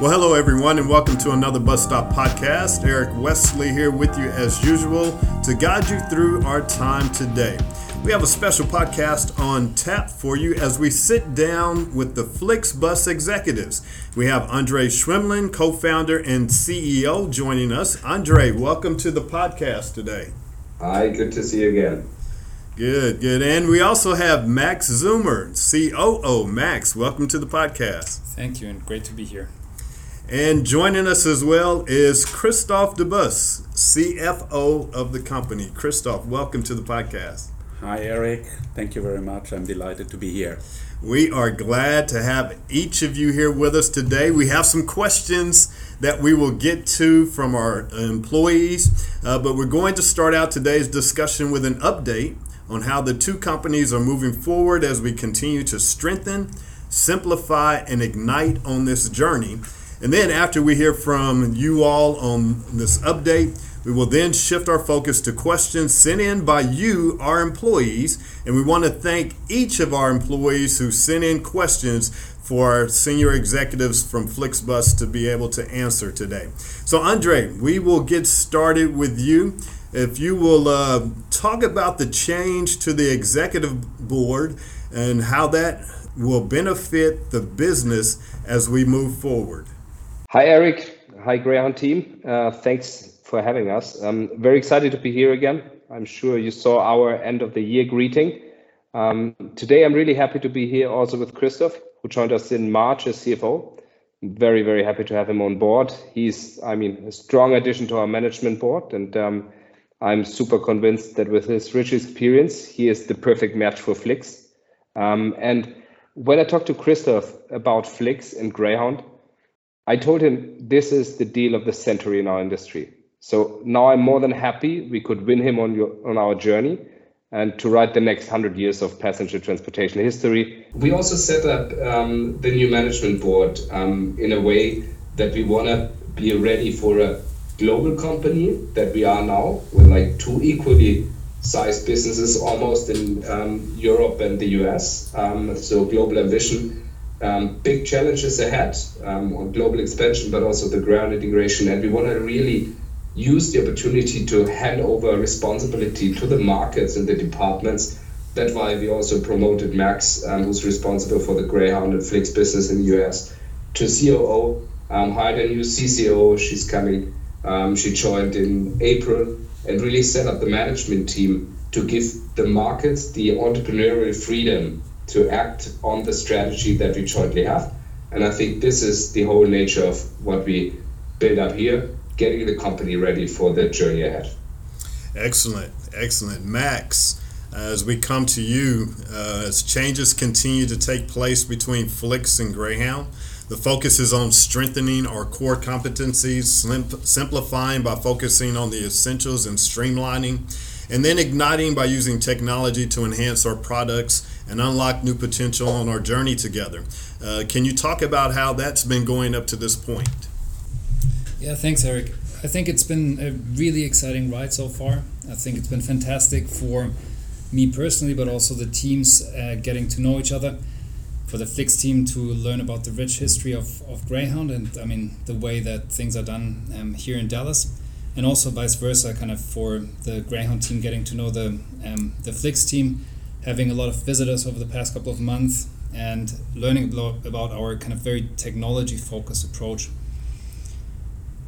Well, hello, everyone, and welcome to another Bus Stop podcast. Eric Wesley here with you as usual to guide you through our time today. We have a special podcast on tap for you as we sit down with the FlixBus executives. We have Andre Schwämmlein, co founder and CEO, joining us. Andre, welcome to the podcast today. Hi, good to see you again. Good, good. And we also have Max Zeumer, COO. Max, welcome to the podcast. Thank you, and great to be here. And joining us as well is Christoph Debus, CFO of the company. Christoph, welcome to the podcast. Hi, Eric. Thank you very much. I'm delighted to be here. We are glad to have each of you here with us today. We have some questions that we will get to from our employees, uh, but we're going to start out today's discussion with an update on how the two companies are moving forward as we continue to strengthen, simplify, and ignite on this journey. And then after we hear from you all on this update, we will then shift our focus to questions sent in by you, our employees. And we want to thank each of our employees who sent in questions for our senior executives from FlixBus to be able to answer today. So, Andre, we will get started with you. If you will uh, talk about the change to the executive board and how that will benefit the business as we move forward. Hi, Eric. Hi, Greyhound team. Uh, thanks for having us. I'm very excited to be here again. I'm sure you saw our end of the year greeting. Um, today, I'm really happy to be here also with Christoph, who joined us in March as CFO. Very, very happy to have him on board. He's, I mean, a strong addition to our management board, and um, I'm super convinced that with his rich experience, he is the perfect match for Flix. Um, and when I talked to Christoph about Flix and Greyhound, I told him this is the deal of the century in our industry. So now I'm more than happy we could win him on your on our journey and to write the next hundred years of passenger transportation history. We also set up um, the new management board um, in a way that we want to be ready for a global company that we are now with like two equally sized businesses almost in um, Europe and the US. Um, so global ambition um, big challenges ahead um, on global expansion, but also the ground integration. And we want to really use the opportunity to hand over responsibility to the markets and the departments. That's why we also promoted Max, um, who's responsible for the Greyhound and Flix business in the US, to COO. Um, hired a new CCO. She's coming. Um, she joined in April and really set up the management team to give the markets the entrepreneurial freedom to act on the strategy that we jointly have. And I think this is the whole nature of what we build up here, getting the company ready for the journey ahead. Excellent, excellent. Max, as we come to you, uh, as changes continue to take place between Flix and Greyhound, the focus is on strengthening our core competencies, simplifying by focusing on the essentials and streamlining, and then igniting by using technology to enhance our products and unlock new potential on our journey together. Uh, can you talk about how that's been going up to this point? Yeah, thanks, Eric. I think it's been a really exciting ride so far. I think it's been fantastic for me personally, but also the teams uh, getting to know each other. For the Flix team to learn about the rich history of, of Greyhound and I mean the way that things are done um, here in Dallas, and also vice versa, kind of for the Greyhound team getting to know the um, the Flix team having a lot of visitors over the past couple of months and learning about our kind of very technology focused approach.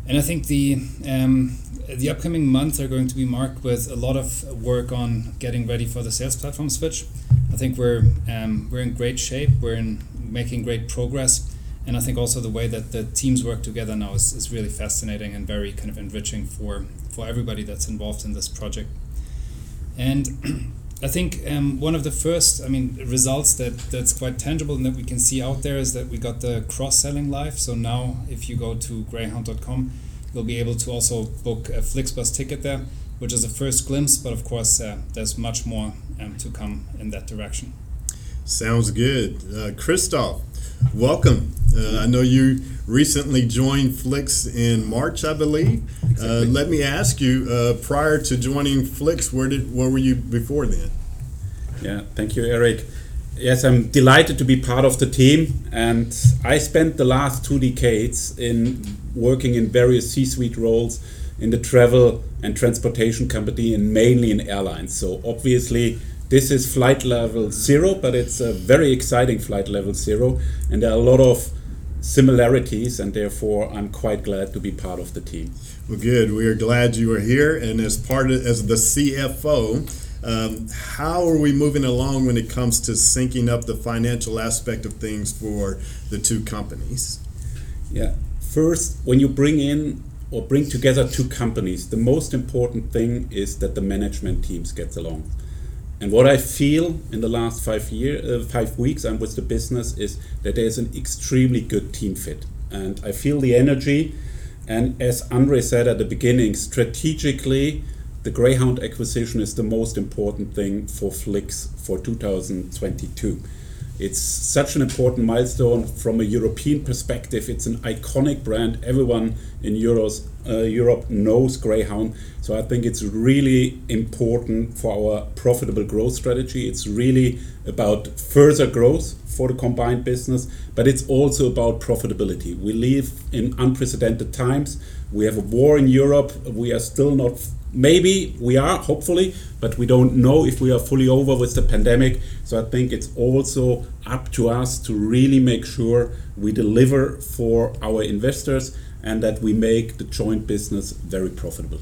And I think the um, the upcoming months are going to be marked with a lot of work on getting ready for the sales platform switch. I think we're um, we're in great shape. We're in making great progress, and I think also the way that the teams work together now is, is really fascinating and very kind of enriching for for everybody that's involved in this project. And I think um, one of the first, I mean, results that that's quite tangible and that we can see out there is that we got the cross selling live. So now, if you go to Greyhound.com, you'll be able to also book a Flixbus ticket there, which is a first glimpse. But of course, uh, there's much more um, to come in that direction. Sounds good, uh, Christoph. Welcome. Uh, I know you recently joined Flix in March, I believe. Uh, exactly. Let me ask you, uh, prior to joining Flix, where did where were you before then? Yeah, thank you, Eric. Yes, I'm delighted to be part of the team. And I spent the last two decades in working in various C suite roles in the travel and transportation company and mainly in airlines. So obviously, this is flight level zero, but it's a very exciting flight level zero. And there are a lot of similarities, and therefore, I'm quite glad to be part of the team. Well, good. We are glad you are here. And as part of, as the CFO, um, how are we moving along when it comes to syncing up the financial aspect of things for the two companies? Yeah. First, when you bring in or bring together two companies, the most important thing is that the management teams get along. And what I feel in the last five year, uh, five weeks I'm with the business is that there's an extremely good team fit, and I feel the energy. And as Andre said at the beginning, strategically, the Greyhound acquisition is the most important thing for Flix for 2022. It's such an important milestone from a European perspective. It's an iconic brand. Everyone in Euros, uh, Europe knows Greyhound. So I think it's really important for our profitable growth strategy. It's really about further growth for the combined business, but it's also about profitability. We live in unprecedented times. We have a war in Europe. We are still not maybe we are hopefully but we don't know if we are fully over with the pandemic. So i think it's also up to us to really make sure we deliver for our investors and that we make the joint business very profitable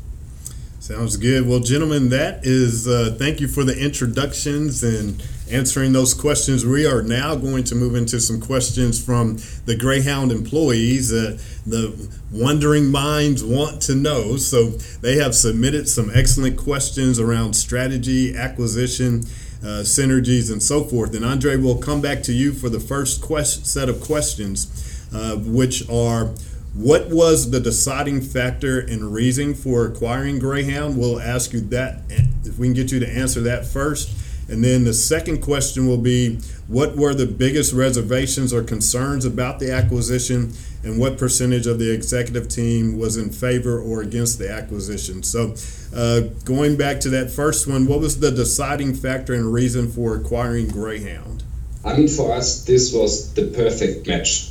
Sounds good. Well, gentlemen, that is, uh, thank you for the introductions and answering those questions. We are now going to move into some questions from the Greyhound employees that the wondering minds want to know. So they have submitted some excellent questions around strategy, acquisition, uh, synergies, and so forth. And Andre, we'll come back to you for the first quest- set of questions, uh, which are what was the deciding factor and reason for acquiring Greyhound? We'll ask you that if we can get you to answer that first. And then the second question will be what were the biggest reservations or concerns about the acquisition and what percentage of the executive team was in favor or against the acquisition? So, uh, going back to that first one, what was the deciding factor and reason for acquiring Greyhound? I mean, for us, this was the perfect match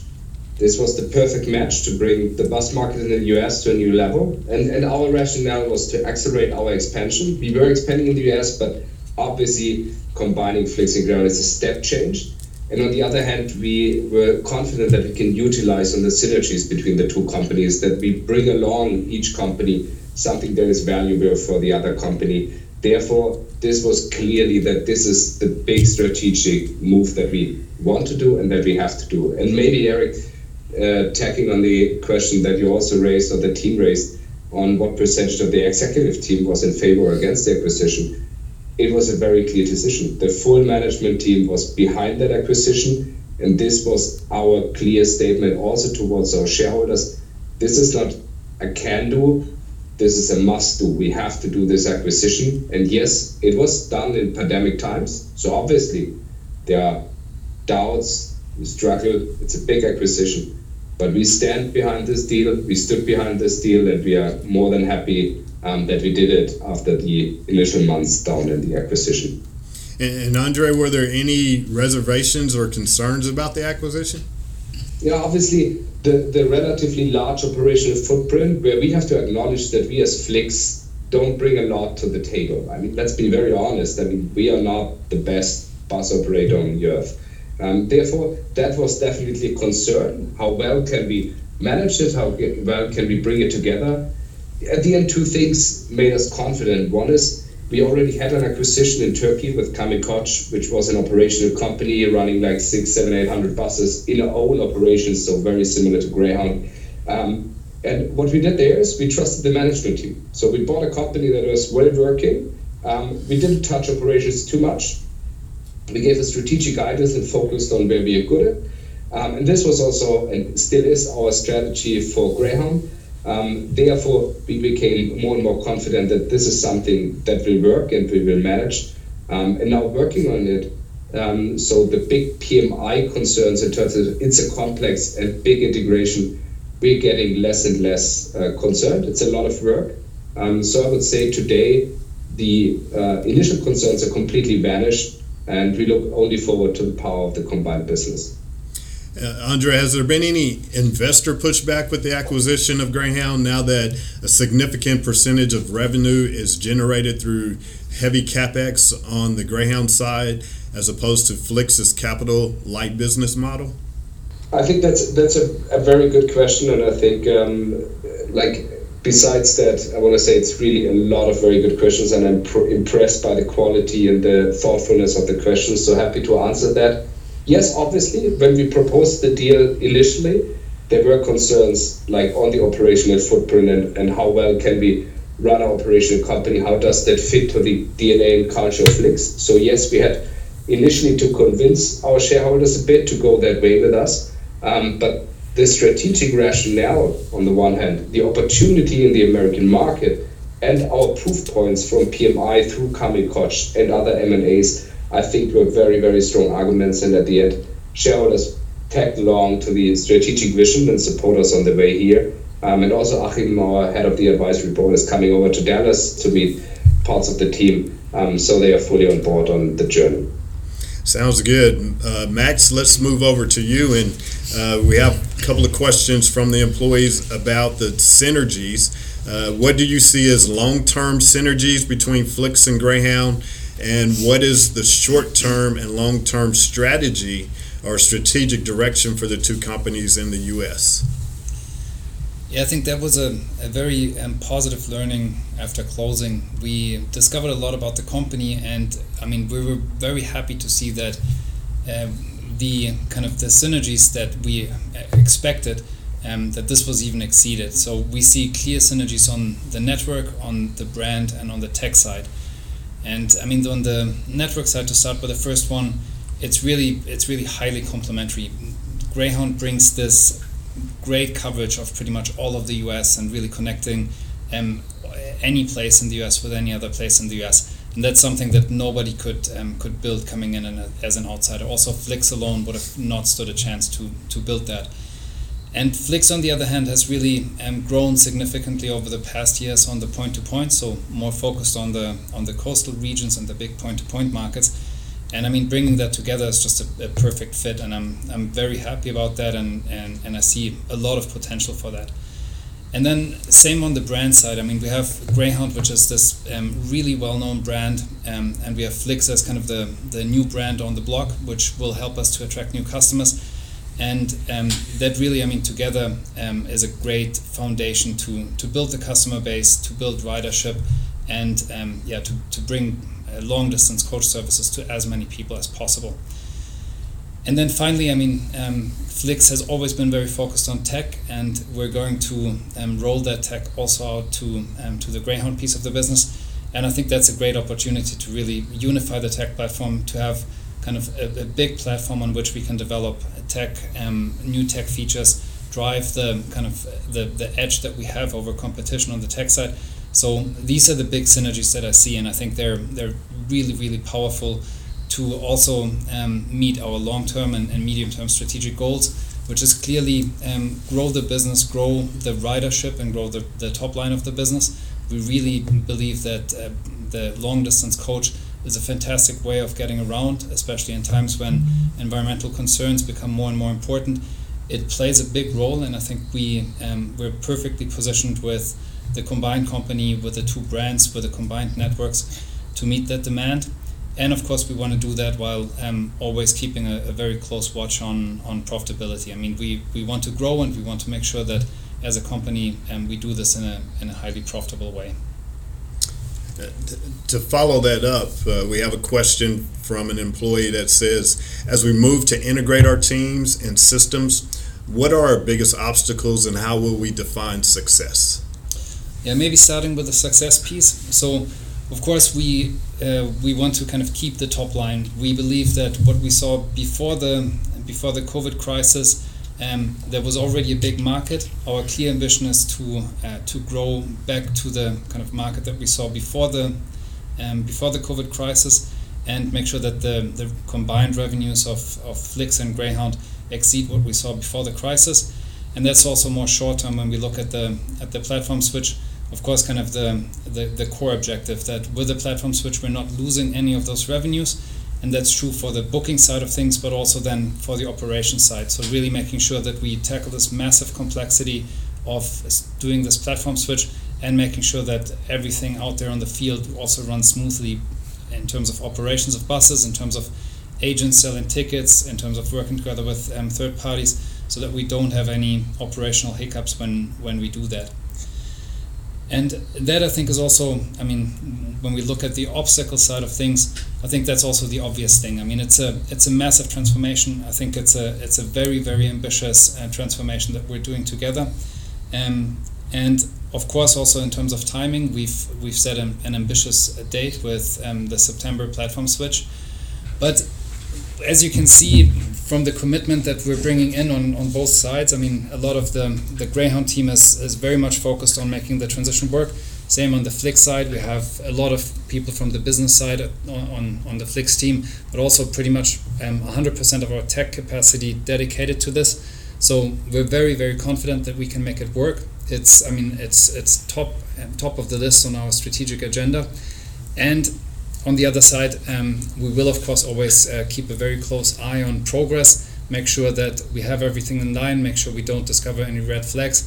this was the perfect match to bring the bus market in the US to a new level. And, and our rationale was to accelerate our expansion. We were expanding in the US, but obviously combining Flix and Ground is a step change. And on the other hand, we were confident that we can utilize on the synergies between the two companies, that we bring along each company something that is valuable for the other company. Therefore, this was clearly that this is the big strategic move that we want to do and that we have to do. And maybe, Eric, uh, tacking on the question that you also raised or the team raised on what percentage of the executive team was in favor or against the acquisition, it was a very clear decision. The full management team was behind that acquisition, and this was our clear statement also towards our shareholders. This is not a can do, this is a must do. We have to do this acquisition. And yes, it was done in pandemic times. So obviously, there are doubts, we struggle, it's a big acquisition. But we stand behind this deal. We stood behind this deal, and we are more than happy um, that we did it after the initial months down in the acquisition. And, Andre, were there any reservations or concerns about the acquisition? Yeah, obviously the, the relatively large operational footprint, where we have to acknowledge that we as Flix don't bring a lot to the table. I mean, let's be very honest. I mean, we are not the best bus operator on the earth. Um, therefore, that was definitely a concern. How well can we manage it? How well can we bring it together? At the end, two things made us confident. One is we already had an acquisition in Turkey with Kamil Koç, which was an operational company running like six, seven, eight hundred buses in our own operations, so very similar to Greyhound. Um, and what we did there is we trusted the management team. So we bought a company that was well working. Um, we didn't touch operations too much we gave a strategic guidance and focused on where we are good at. Um, and this was also and still is our strategy for Greyhound. Um, therefore, we became more and more confident that this is something that will work and we will manage. Um, and now working on it, um, so the big PMI concerns in terms of it's a complex and big integration, we're getting less and less uh, concerned. It's a lot of work. Um, so I would say today the uh, initial concerns are completely vanished And we look only forward to the power of the combined business. Uh, Andre, has there been any investor pushback with the acquisition of Greyhound now that a significant percentage of revenue is generated through heavy capex on the Greyhound side as opposed to Flix's capital light business model? I think that's that's a, a very good question, and I think um, like besides that, I want to say it's really a lot of very good questions, and I'm pr- impressed by the quality and the thoughtfulness of the questions. So happy to answer that yes, obviously, when we proposed the deal initially, there were concerns like on the operational footprint and, and how well can we run our operational company, how does that fit to the DNA and culture of Flix. So yes, we had initially to convince our shareholders a bit to go that way with us. Um, but the strategic rationale, on the one hand, the opportunity in the American market, and our proof points from PMI through Koç and other M&As I think were very, very strong arguments. And at the end, shareholders tagged along to the strategic vision and support us on the way here. Um, and also, Achim, our head of the advisory board, is coming over to Dallas to meet parts of the team. Um, so they are fully on board on the journey. Sounds good. Uh, Max, let's move over to you. And uh, we have couple of questions from the employees about the synergies. Uh, what do you see as long term synergies between Flix and Greyhound? and what is the short term and long term strategy or strategic direction for the two companies in the US? Yeah, I think that was a, a very um, positive learning after closing. We discovered a lot about the company, and I mean, we were very happy to see that uh, the kind of the synergies that we uh, expected, um, that this was even exceeded. So we see clear synergies on the network, on the brand, and on the tech side. And I mean, on the network side, to start with the first one, it's really it's really highly complementary. Greyhound brings this great coverage of pretty much all of the US and really connecting um, any place in the US with any other place in the US. And that's something that nobody could um, could build coming in as an outsider. Also, Flix alone would have not stood a chance to to build that. And Flix, on the other hand, has really um, grown significantly over the past years on the point-to-point, so more focused on the on the coastal regions and the big point-to-point markets. And I mean, bringing that together is just a, a, perfect fit, and I'm I'm very happy about that, and, and and I see a lot of potential for that. And then same on the brand side. I mean, we have Greyhound, which is this um, really well-known brand, um, and we have Flix as kind of the the new brand on the block, which will help us to attract new customers and um, that really, I mean, together um, is a great foundation to to build the customer base, to build ridership, and um, yeah, to to bring uh, long distance coach services to as many people as possible. And then finally, I mean, um, Flix has always been very focused on tech, and we're going to um, roll that tech also out to um, to the Greyhound piece of the business. And I think that's a great opportunity to really unify the tech platform, to have kind of a, a big platform on which we can develop tech, um, new tech features, drive the kind of the, the edge that we have over competition on the tech side. So these are the big synergies that I see, and I think they're they're really really powerful to also um, meet our long term and, and medium term strategic goals, which is clearly um, grow the business, grow the ridership, and grow the, the top line of the business. We really believe that uh, the long distance coach is a fantastic way of getting around, especially in times when environmental concerns become more and more important. It plays a big role, and I think we um, we're perfectly positioned with the combined company, with the two brands, with the combined networks, to meet that demand. And of course, we want to do that while um, always keeping a, a, very close watch on, on profitability. I mean, we, we want to grow and we want to make sure that as a company um, we do this in a, in a highly profitable way to follow that up, uh, we have a question from an employee that says, as we move to integrate our teams and systems, what are our biggest obstacles and how will we define success? Yeah, maybe starting with the success piece. So, of course, we uh, we want to kind of keep the top line. We believe that what we saw before the before the COVID crisis um, there was already a big market. Our clear ambition is to uh, to grow back to the kind of market that we saw before the um, before the COVID crisis, and make sure that the, the combined revenues of, of Flix and Greyhound exceed what we saw before the crisis. And that's also more short term when we look at the at the platform switch. Of course, kind of the, the, the core objective that with the platform switch we're not losing any of those revenues, and that's true for the booking side of things, but also then for the operation side. So really making sure that we tackle this massive complexity of doing this platform switch and making sure that everything out there on the field also runs smoothly in terms of operations of buses, in terms of agents selling tickets, in terms of working together with um, third parties, so that we don't have any operational hiccups when when we do that. And that I think is also, I mean, when we look at the obstacle side of things, I think that's also the obvious thing. I mean, it's a it's a massive transformation. I think it's a it's a very very ambitious uh, transformation that we're doing together, um, and of course also in terms of timing, we've we've set an, an ambitious date with um, the September platform switch, but as you can see from the commitment that we're bringing in on, on both sides, I mean, a lot of the, the Greyhound team is, is very much focused on making the transition work. Same on the Flix side, we have a lot of people from the business side on, on, on the Flix team, but also pretty much um, 100% of our tech capacity dedicated to this. So we're very, very confident that we can make it work. It's, I mean, it's it's top top of the list on our strategic agenda, and on the other side, um, we will of course always uh, keep a very close eye on progress, make sure that we have everything in line, make sure we don't discover any red flags,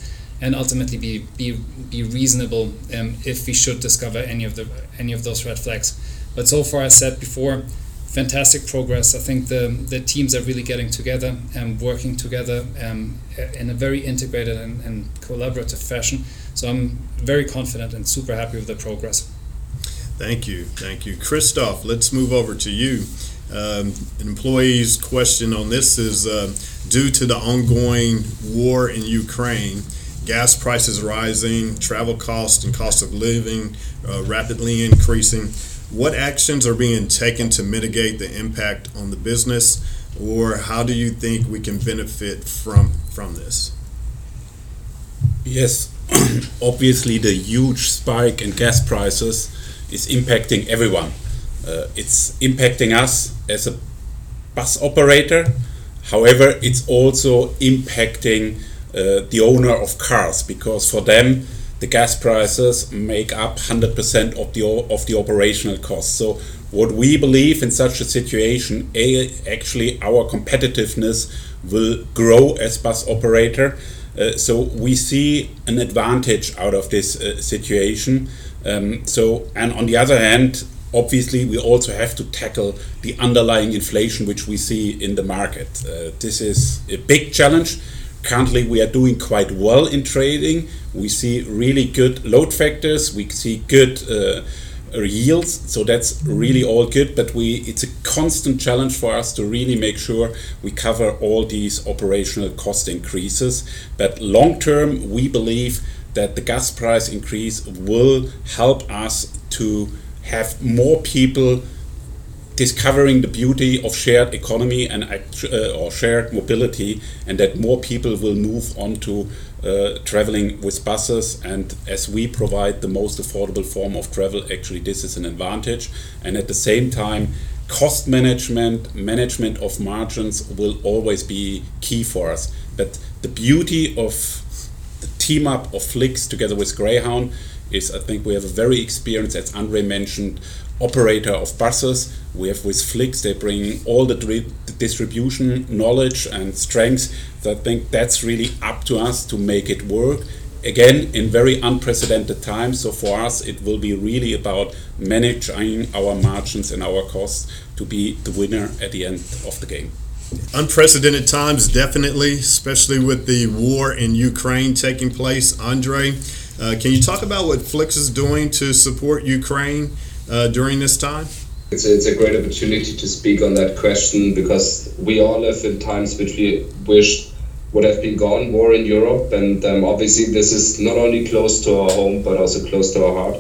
and ultimately be be, be reasonable um, if we should discover any of the any of those red flags. But so far, as said before, fantastic progress. I think the the teams are really getting together and working together um, in a very integrated and, and collaborative fashion. So I'm very confident and super happy with the progress. Thank you. Thank you. Christoph, let's move over to you. Um, an employee's question on this is uh, due to the ongoing war in Ukraine, gas prices rising, travel costs and cost of living uh, rapidly increasing. What actions are being taken to mitigate the impact on the business, or how do you think we can benefit from from this? Yes, obviously the huge spike in gas prices is impacting everyone. Uh, it's impacting us as a bus operator. However, it's also impacting uh, the owner of cars because for them the gas prices make up 100% of the of the operational costs. So what we believe in such a situation, a, actually our competitiveness will grow as bus operator. Uh, so we see an advantage out of this uh, situation. Um, so, and on the other hand, obviously, we also have to tackle the underlying inflation which we see in the market. Uh, this is a big challenge. Currently, we are doing quite well in trading. We see really good load factors. We see good uh, yields, so that's really all good. But we, it's a constant challenge for us to really make sure we cover all these operational cost increases. But long term, we believe that the gas price increase will help us to have more people discovering the beauty of shared economy and uh, or shared mobility and that more people will move on to uh, traveling with buses and as we provide the most affordable form of travel actually this is an advantage. And at the same time cost management management of margins will always be key for us. But the beauty of the team up of Flix together with Greyhound is I think we have a very experienced, as Andre mentioned, operator of buses. We have with Flix, they bring all the, the distribution knowledge and strengths. So I think that's really up to us to make it work. Again, in very unprecedented times. So for us, it will be really about managing our margins and our costs to be the winner at the end of the game. Unprecedented times, definitely, especially with the war in Ukraine taking place. Andre, uh, can you talk about what Flix is doing to support Ukraine uh, during this time? It's a, it's a great opportunity to speak on that question because we all live in times which we wish would have been gone, war in Europe, and um, obviously this is not only close to our home but also close to our heart.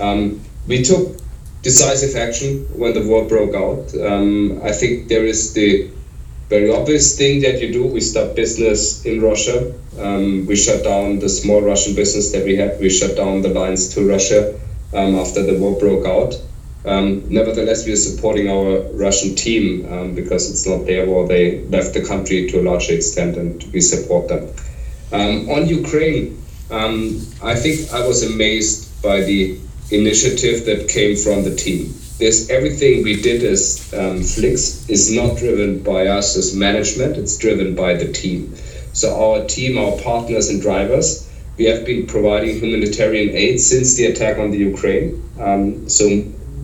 Um, we took decisive action when the war broke out. Um, I think there is the very obvious thing that you do. We stop business in Russia. Um, we shut down the small Russian business that we had. We shut down the lines to Russia um, after the war broke out. Um, nevertheless, we are supporting our Russian team um, because it's not their war. They left the country to a large extent, and we support them. Um, on Ukraine, um, I think I was amazed by the initiative that came from the team. this everything we did as um, Flix is not driven by us as management. It's driven by the team. So our team, our partners and drivers, we have been providing humanitarian aid since the attack on the Ukraine. Um, so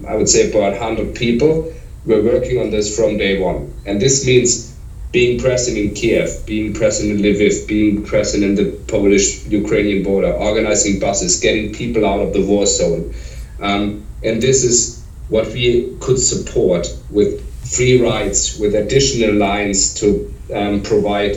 I would say about 100 people were working on this from day one, and this means being present in Kiev, being present in Lviv, being present in the Polish-Ukrainian border, organizing buses, getting people out of the war zone. Um, and this is what we could support with free rides, with additional lines to um, provide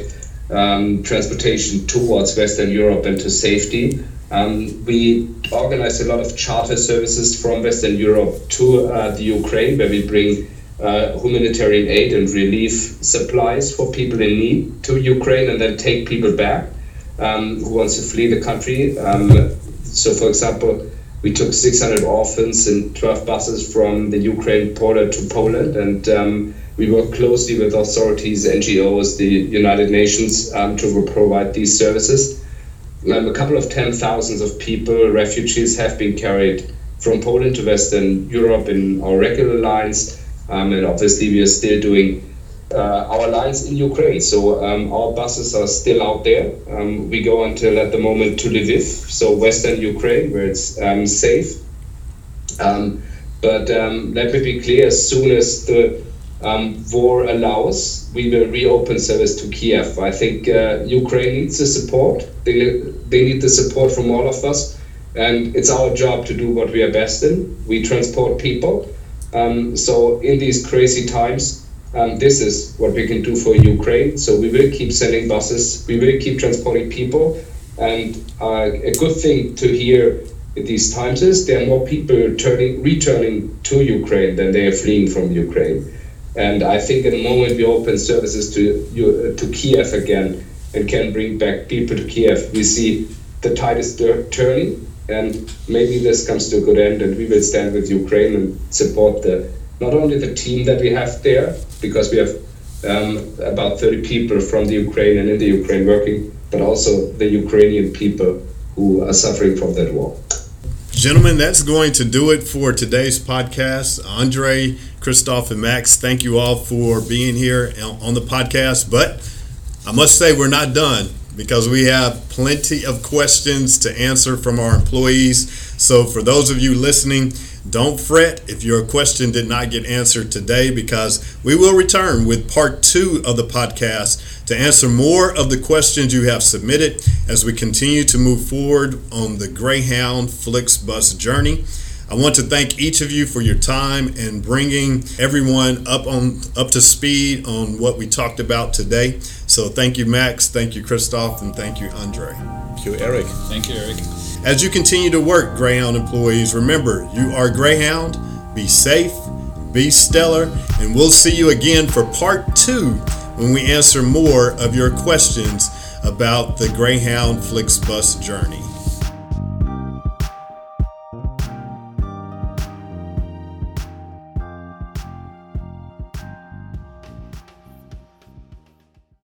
um, transportation towards Western Europe and to safety. Um, we organize a lot of charter services from Western Europe to uh, the Ukraine, where we bring uh, humanitarian aid and relief supplies for people in need to Ukraine and then take people back um, who wants to flee the country. Um, so, for example, we took 600 orphans and 12 buses from the Ukraine border to Poland, and um, we work closely with authorities, NGOs, the United Nations um, to provide these services. Um, a couple of ten thousands of people, refugees, have been carried from Poland to Western Europe in our regular lines, um, and obviously we are still doing our lines in Ukraine. So um, our buses are still out there. Um, we go until at the moment to Lviv, so Western Ukraine, where it's um, safe. Um, but um, let me be clear: as soon as the um, war allows, we will reopen service to Kiev. I think uh, Ukraine needs the support. They, they need the support from all of us, and it's our job to do what we are best in. We transport people. so in these crazy times um, this is what we can do for Ukraine. So we will keep sending buses, we will keep transporting people. And uh, a good thing to hear at these times is there are more people returning, returning to Ukraine than they are fleeing from Ukraine. And I think in the moment we open services to to Kiev again and can bring back people to Kiev, we see the tide is turning, and maybe this comes to a good end, and we will stand with Ukraine and support the not only the team that we have there, because we have um, about 30 people from the Ukraine and in the Ukraine working, but also the Ukrainian people who are suffering from that war. Gentlemen, that's going to do it for today's podcast. Andre, Christoph, and Max, thank you all for being here on the podcast. But I must say, we're not done because we have plenty of questions to answer from our employees. So, for those of you listening, don't fret if your question did not get answered today because we will return with part two of the podcast to answer more of the questions you have submitted as we continue to move forward on the Greyhound Flixbus journey. I want to thank each of you for your time and bringing everyone up on up to speed on what we talked about today. So thank you, Max. Thank you, Christoph, and thank you, Andre. Thank you, Eric. Thank you, Eric. As you continue to work, Greyhound employees, remember you are Greyhound. Be safe, be stellar, and we'll see you again for part two when we answer more of your questions about the Greyhound Flixbus journey.